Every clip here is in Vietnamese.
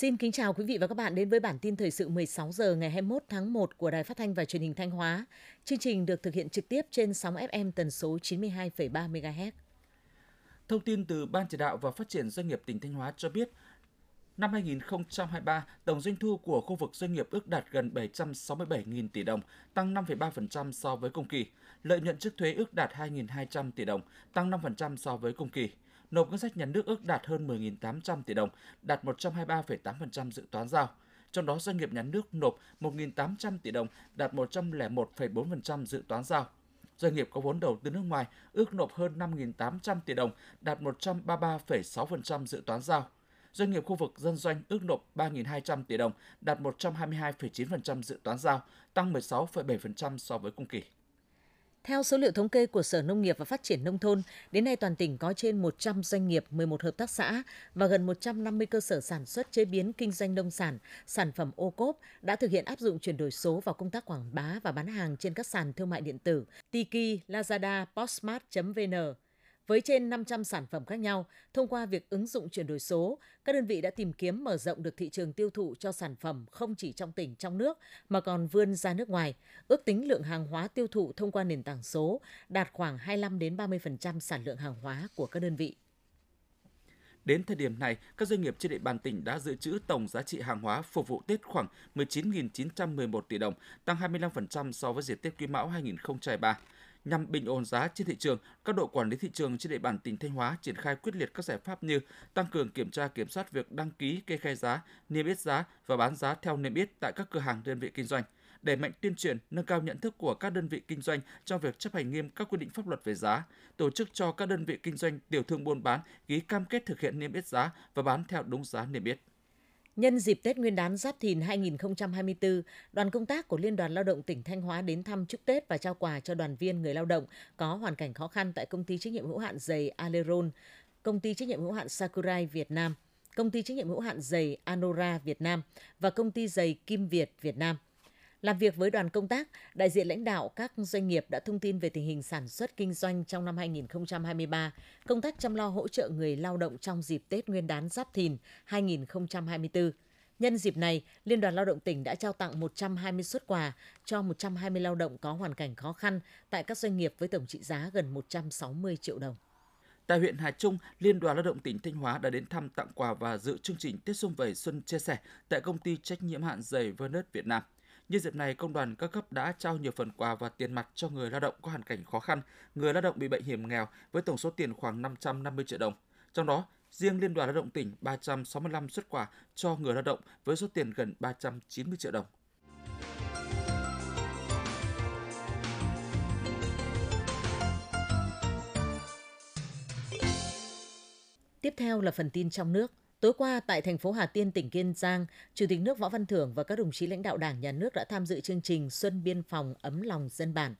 Xin kính chào quý vị và các bạn đến với bản tin thời sự 16 giờ ngày 21 tháng 1 của Đài Phát thanh và Truyền hình Thanh Hóa. Chương trình được thực hiện trực tiếp trên sóng FM tần số 92,3 MHz. Thông tin từ Ban chỉ đạo và phát triển doanh nghiệp tỉnh Thanh Hóa cho biết, Năm 2023, tổng doanh thu của khu vực doanh nghiệp ước đạt gần 767.000 tỷ đồng, tăng 5,3% so với cùng kỳ. Lợi nhuận trước thuế ước đạt 2.200 tỷ đồng, tăng 5% so với cùng kỳ nộp ngân sách nhà nước ước đạt hơn 10.800 tỷ đồng, đạt 123,8% dự toán giao. Trong đó doanh nghiệp nhà nước nộp 1.800 tỷ đồng, đạt 101,4% dự toán giao. Doanh nghiệp có vốn đầu tư nước ngoài ước nộp hơn 5.800 tỷ đồng, đạt 133,6% dự toán giao. Doanh nghiệp khu vực dân doanh ước nộp 3.200 tỷ đồng, đạt 122,9% dự toán giao, tăng 16,7% so với cùng kỳ. Theo số liệu thống kê của Sở Nông nghiệp và Phát triển Nông thôn, đến nay toàn tỉnh có trên 100 doanh nghiệp, 11 hợp tác xã và gần 150 cơ sở sản xuất chế biến kinh doanh nông sản, sản phẩm ô cốp đã thực hiện áp dụng chuyển đổi số vào công tác quảng bá và bán hàng trên các sàn thương mại điện tử Tiki, Lazada, Postmart.vn với trên 500 sản phẩm khác nhau, thông qua việc ứng dụng chuyển đổi số, các đơn vị đã tìm kiếm mở rộng được thị trường tiêu thụ cho sản phẩm không chỉ trong tỉnh, trong nước mà còn vươn ra nước ngoài. Ước tính lượng hàng hóa tiêu thụ thông qua nền tảng số đạt khoảng 25 đến 30% sản lượng hàng hóa của các đơn vị. Đến thời điểm này, các doanh nghiệp trên địa bàn tỉnh đã dự trữ tổng giá trị hàng hóa phục vụ Tết khoảng 19.911 tỷ đồng, tăng 25% so với dịp Tết Quý Mão 2023 nhằm bình ổn giá trên thị trường, các đội quản lý thị trường trên địa bàn tỉnh Thanh Hóa triển khai quyết liệt các giải pháp như tăng cường kiểm tra kiểm soát việc đăng ký kê khai giá, niêm yết giá và bán giá theo niêm yết tại các cửa hàng đơn vị kinh doanh đẩy mạnh tuyên truyền, nâng cao nhận thức của các đơn vị kinh doanh trong việc chấp hành nghiêm các quy định pháp luật về giá, tổ chức cho các đơn vị kinh doanh tiểu thương buôn bán ký cam kết thực hiện niêm yết giá và bán theo đúng giá niêm yết. Nhân dịp Tết Nguyên đán Giáp Thìn 2024, đoàn công tác của Liên đoàn Lao động tỉnh Thanh Hóa đến thăm chúc Tết và trao quà cho đoàn viên người lao động có hoàn cảnh khó khăn tại công ty trách nhiệm hữu hạn giày Aleron, công ty trách nhiệm hữu hạn Sakurai Việt Nam, công ty trách nhiệm hữu hạn giày Anora Việt Nam và công ty giày Kim Việt Việt Nam – làm việc với đoàn công tác, đại diện lãnh đạo các doanh nghiệp đã thông tin về tình hình sản xuất kinh doanh trong năm 2023, công tác chăm lo hỗ trợ người lao động trong dịp Tết Nguyên đán Giáp Thìn 2024. Nhân dịp này, Liên đoàn Lao động tỉnh đã trao tặng 120 xuất quà cho 120 lao động có hoàn cảnh khó khăn tại các doanh nghiệp với tổng trị giá gần 160 triệu đồng. Tại huyện Hà Trung, Liên đoàn Lao động tỉnh Thanh Hóa đã đến thăm tặng quà và dự chương trình Tết Xuân Vầy Xuân chia sẻ tại công ty trách nhiệm hạn giày Vernet Việt Nam. Nhân dịp này, công đoàn các cấp đã trao nhiều phần quà và tiền mặt cho người lao động có hoàn cảnh khó khăn, người lao động bị bệnh hiểm nghèo với tổng số tiền khoảng 550 triệu đồng. Trong đó, riêng Liên đoàn Lao động tỉnh 365 xuất quà cho người lao động với số tiền gần 390 triệu đồng. Tiếp theo là phần tin trong nước. Tối qua tại thành phố Hà Tiên, tỉnh Kiên Giang, Chủ tịch nước Võ Văn Thưởng và các đồng chí lãnh đạo Đảng, Nhà nước đã tham dự chương trình Xuân Biên phòng ấm lòng dân bản.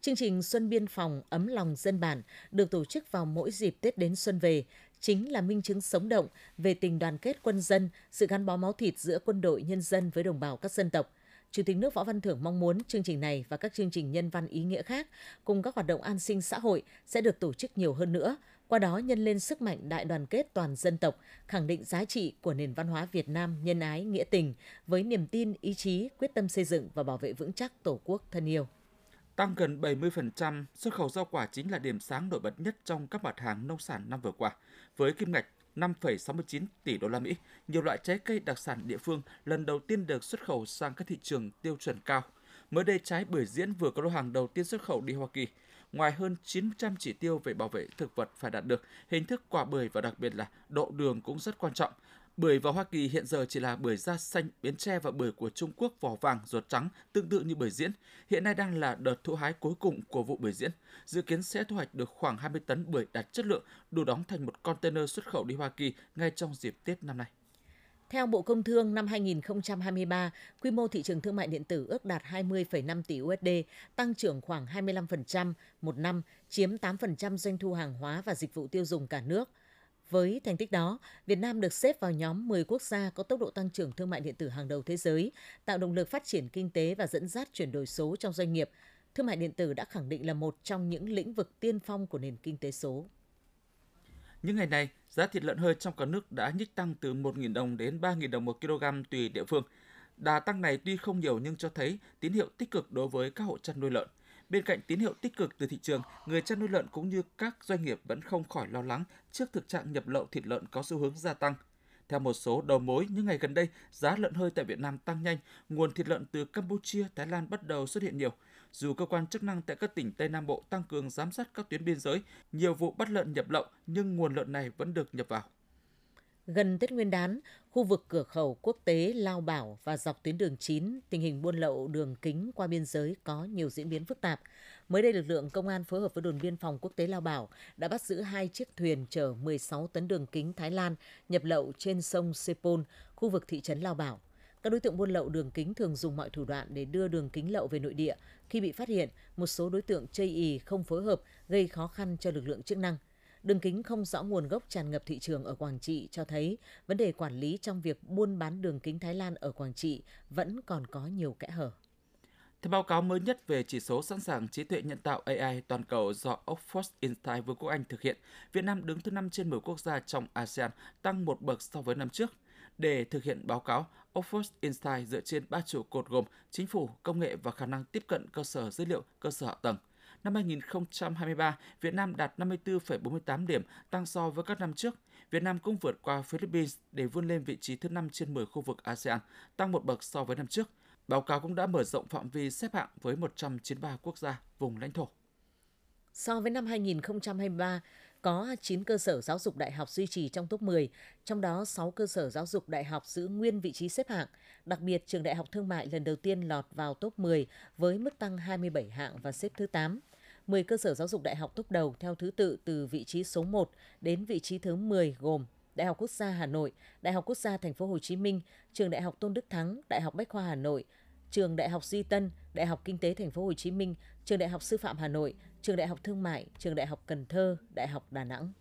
Chương trình Xuân Biên phòng ấm lòng dân bản được tổ chức vào mỗi dịp Tết đến xuân về, chính là minh chứng sống động về tình đoàn kết quân dân, sự gắn bó máu thịt giữa quân đội nhân dân với đồng bào các dân tộc – Chủ tịch nước Võ Văn Thưởng mong muốn chương trình này và các chương trình nhân văn ý nghĩa khác cùng các hoạt động an sinh xã hội sẽ được tổ chức nhiều hơn nữa, qua đó nhân lên sức mạnh đại đoàn kết toàn dân tộc, khẳng định giá trị của nền văn hóa Việt Nam nhân ái, nghĩa tình với niềm tin, ý chí, quyết tâm xây dựng và bảo vệ vững chắc Tổ quốc thân yêu. Tăng gần 70%, xuất khẩu rau quả chính là điểm sáng nổi bật nhất trong các mặt hàng nông sản năm vừa qua, với kim ngạch 5,69 tỷ đô la Mỹ, nhiều loại trái cây đặc sản địa phương lần đầu tiên được xuất khẩu sang các thị trường tiêu chuẩn cao. Mới đây, trái bưởi diễn vừa có lô hàng đầu tiên xuất khẩu đi Hoa Kỳ. Ngoài hơn 900 chỉ tiêu về bảo vệ thực vật phải đạt được, hình thức quả bưởi và đặc biệt là độ đường cũng rất quan trọng. Bưởi vào Hoa Kỳ hiện giờ chỉ là bưởi da xanh, bến tre và bưởi của Trung Quốc vỏ vàng, ruột trắng, tương tự như bưởi diễn. Hiện nay đang là đợt thu hái cuối cùng của vụ bưởi diễn. Dự kiến sẽ thu hoạch được khoảng 20 tấn bưởi đạt chất lượng, đủ đóng thành một container xuất khẩu đi Hoa Kỳ ngay trong dịp Tết năm nay. Theo Bộ Công Thương, năm 2023, quy mô thị trường thương mại điện tử ước đạt 20,5 tỷ USD, tăng trưởng khoảng 25% một năm, chiếm 8% doanh thu hàng hóa và dịch vụ tiêu dùng cả nước – với thành tích đó, Việt Nam được xếp vào nhóm 10 quốc gia có tốc độ tăng trưởng thương mại điện tử hàng đầu thế giới, tạo động lực phát triển kinh tế và dẫn dắt chuyển đổi số trong doanh nghiệp. Thương mại điện tử đã khẳng định là một trong những lĩnh vực tiên phong của nền kinh tế số. Những ngày này, giá thịt lợn hơi trong cả nước đã nhích tăng từ 1.000 đồng đến 3.000 đồng một kg tùy địa phương. Đà tăng này tuy không nhiều nhưng cho thấy tín hiệu tích cực đối với các hộ chăn nuôi lợn. Bên cạnh tín hiệu tích cực từ thị trường, người chăn nuôi lợn cũng như các doanh nghiệp vẫn không khỏi lo lắng trước thực trạng nhập lậu thịt lợn có xu hướng gia tăng. Theo một số đầu mối, những ngày gần đây, giá lợn hơi tại Việt Nam tăng nhanh, nguồn thịt lợn từ Campuchia, Thái Lan bắt đầu xuất hiện nhiều. Dù cơ quan chức năng tại các tỉnh Tây Nam Bộ tăng cường giám sát các tuyến biên giới, nhiều vụ bắt lợn nhập lậu nhưng nguồn lợn này vẫn được nhập vào. Gần Tết Nguyên đán, khu vực cửa khẩu quốc tế Lao Bảo và dọc tuyến đường 9, tình hình buôn lậu đường kính qua biên giới có nhiều diễn biến phức tạp. Mới đây, lực lượng công an phối hợp với đồn biên phòng quốc tế Lao Bảo đã bắt giữ hai chiếc thuyền chở 16 tấn đường kính Thái Lan nhập lậu trên sông Sepol, khu vực thị trấn Lao Bảo. Các đối tượng buôn lậu đường kính thường dùng mọi thủ đoạn để đưa đường kính lậu về nội địa. Khi bị phát hiện, một số đối tượng chây ý không phối hợp gây khó khăn cho lực lượng chức năng. Đường kính không rõ nguồn gốc tràn ngập thị trường ở Quảng Trị cho thấy vấn đề quản lý trong việc buôn bán đường kính Thái Lan ở Quảng Trị vẫn còn có nhiều kẽ hở. Theo báo cáo mới nhất về chỉ số sẵn sàng trí tuệ nhân tạo AI toàn cầu do Oxford Insight Vương quốc Anh thực hiện, Việt Nam đứng thứ 5 trên 10 quốc gia trong ASEAN, tăng một bậc so với năm trước. Để thực hiện báo cáo, Oxford Insight dựa trên ba trụ cột gồm chính phủ, công nghệ và khả năng tiếp cận cơ sở dữ liệu, cơ sở hạ tầng. Năm 2023, Việt Nam đạt 54,48 điểm, tăng so với các năm trước. Việt Nam cũng vượt qua Philippines để vươn lên vị trí thứ 5 trên 10 khu vực ASEAN, tăng một bậc so với năm trước. Báo cáo cũng đã mở rộng phạm vi xếp hạng với 193 quốc gia, vùng lãnh thổ. So với năm 2023, có 9 cơ sở giáo dục đại học duy trì trong top 10, trong đó 6 cơ sở giáo dục đại học giữ nguyên vị trí xếp hạng. Đặc biệt, trường Đại học Thương mại lần đầu tiên lọt vào top 10 với mức tăng 27 hạng và xếp thứ 8. 10 cơ sở giáo dục đại học top đầu theo thứ tự từ vị trí số 1 đến vị trí thứ 10 gồm Đại học Quốc gia Hà Nội, Đại học Quốc gia Thành phố Hồ Chí Minh, Trường Đại học Tôn Đức Thắng, Đại học Bách khoa Hà Nội, Trường Đại học Duy Tân, Đại học Kinh tế Thành phố Hồ Chí Minh, Trường Đại học Sư phạm Hà Nội, Trường Đại học Thương mại, Trường Đại học Cần Thơ, Đại học Đà Nẵng.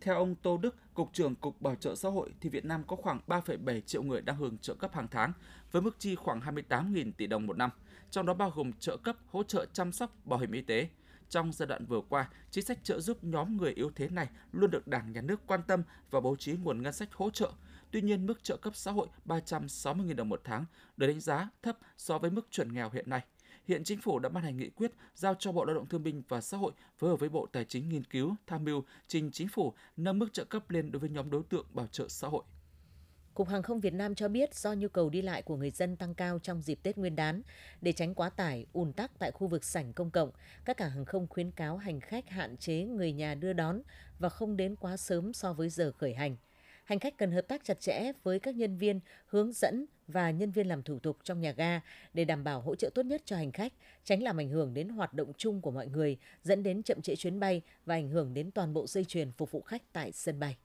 Theo ông Tô Đức, Cục trưởng Cục Bảo trợ xã hội thì Việt Nam có khoảng 3,7 triệu người đang hưởng trợ cấp hàng tháng với mức chi khoảng 28.000 tỷ đồng một năm, trong đó bao gồm trợ cấp hỗ trợ chăm sóc bảo hiểm y tế, trong giai đoạn vừa qua, chính sách trợ giúp nhóm người yếu thế này luôn được Đảng, Nhà nước quan tâm và bố trí nguồn ngân sách hỗ trợ. Tuy nhiên, mức trợ cấp xã hội 360.000 đồng một tháng được đánh giá thấp so với mức chuẩn nghèo hiện nay. Hiện chính phủ đã ban hành nghị quyết giao cho Bộ Lao động Thương binh và Xã hội phối hợp với Bộ Tài chính nghiên cứu, tham mưu trình chính phủ nâng mức trợ cấp lên đối với nhóm đối tượng bảo trợ xã hội. Cục Hàng không Việt Nam cho biết do nhu cầu đi lại của người dân tăng cao trong dịp Tết Nguyên đán, để tránh quá tải, ùn tắc tại khu vực sảnh công cộng, các cảng hàng không khuyến cáo hành khách hạn chế người nhà đưa đón và không đến quá sớm so với giờ khởi hành. Hành khách cần hợp tác chặt chẽ với các nhân viên hướng dẫn và nhân viên làm thủ tục trong nhà ga để đảm bảo hỗ trợ tốt nhất cho hành khách, tránh làm ảnh hưởng đến hoạt động chung của mọi người, dẫn đến chậm trễ chuyến bay và ảnh hưởng đến toàn bộ dây chuyền phục vụ khách tại sân bay.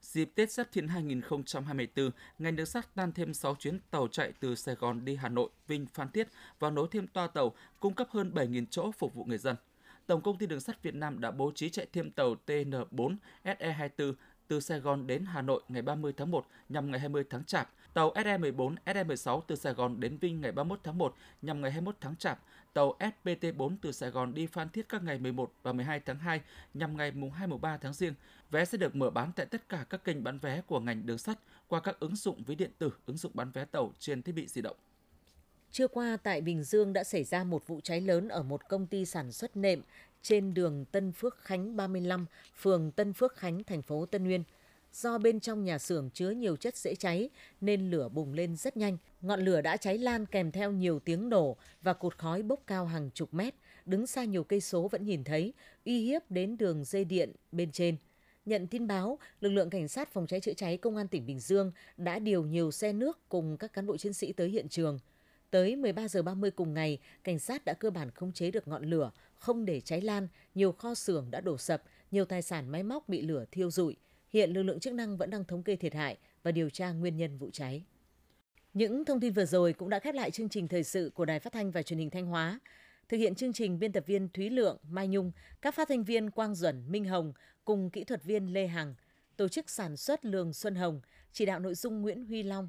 Dịp Tết Giáp Thìn 2024, ngành đường sắt tăng thêm 6 chuyến tàu chạy từ Sài Gòn đi Hà Nội, Vinh, Phan Thiết và nối thêm toa tàu cung cấp hơn 7.000 chỗ phục vụ người dân. Tổng công ty Đường sắt Việt Nam đã bố trí chạy thêm tàu TN4 SE24 từ Sài Gòn đến Hà Nội ngày 30 tháng 1 nhằm ngày 20 tháng Chạp, tàu SE14, SE16 từ Sài Gòn đến Vinh ngày 31 tháng 1 nhằm ngày 21 tháng Chạp, tàu SPT4 từ Sài Gòn đi Phan Thiết các ngày 11 và 12 tháng 2 nhằm ngày mùng 2 mùng 3 tháng Giêng. Vé sẽ được mở bán tại tất cả các kênh bán vé của ngành đường sắt qua các ứng dụng ví điện tử, ứng dụng bán vé tàu trên thiết bị di động. Trưa qua tại Bình Dương đã xảy ra một vụ cháy lớn ở một công ty sản xuất nệm trên đường Tân Phước Khánh 35, phường Tân Phước Khánh, thành phố Tân Uyên. Do bên trong nhà xưởng chứa nhiều chất dễ cháy nên lửa bùng lên rất nhanh. Ngọn lửa đã cháy lan kèm theo nhiều tiếng nổ và cột khói bốc cao hàng chục mét. Đứng xa nhiều cây số vẫn nhìn thấy, uy hiếp đến đường dây điện bên trên. Nhận tin báo, lực lượng cảnh sát phòng cháy chữa cháy công an tỉnh Bình Dương đã điều nhiều xe nước cùng các cán bộ chiến sĩ tới hiện trường. Tới 13 giờ 30 cùng ngày, cảnh sát đã cơ bản khống chế được ngọn lửa, không để cháy lan, nhiều kho xưởng đã đổ sập, nhiều tài sản máy móc bị lửa thiêu rụi. Hiện lực lượng chức năng vẫn đang thống kê thiệt hại và điều tra nguyên nhân vụ cháy. Những thông tin vừa rồi cũng đã khép lại chương trình thời sự của Đài Phát thanh và Truyền hình Thanh Hóa. Thực hiện chương trình biên tập viên Thúy Lượng, Mai Nhung, các phát thanh viên Quang Duẩn, Minh Hồng cùng kỹ thuật viên Lê Hằng, tổ chức sản xuất Lường Xuân Hồng, chỉ đạo nội dung Nguyễn Huy Long.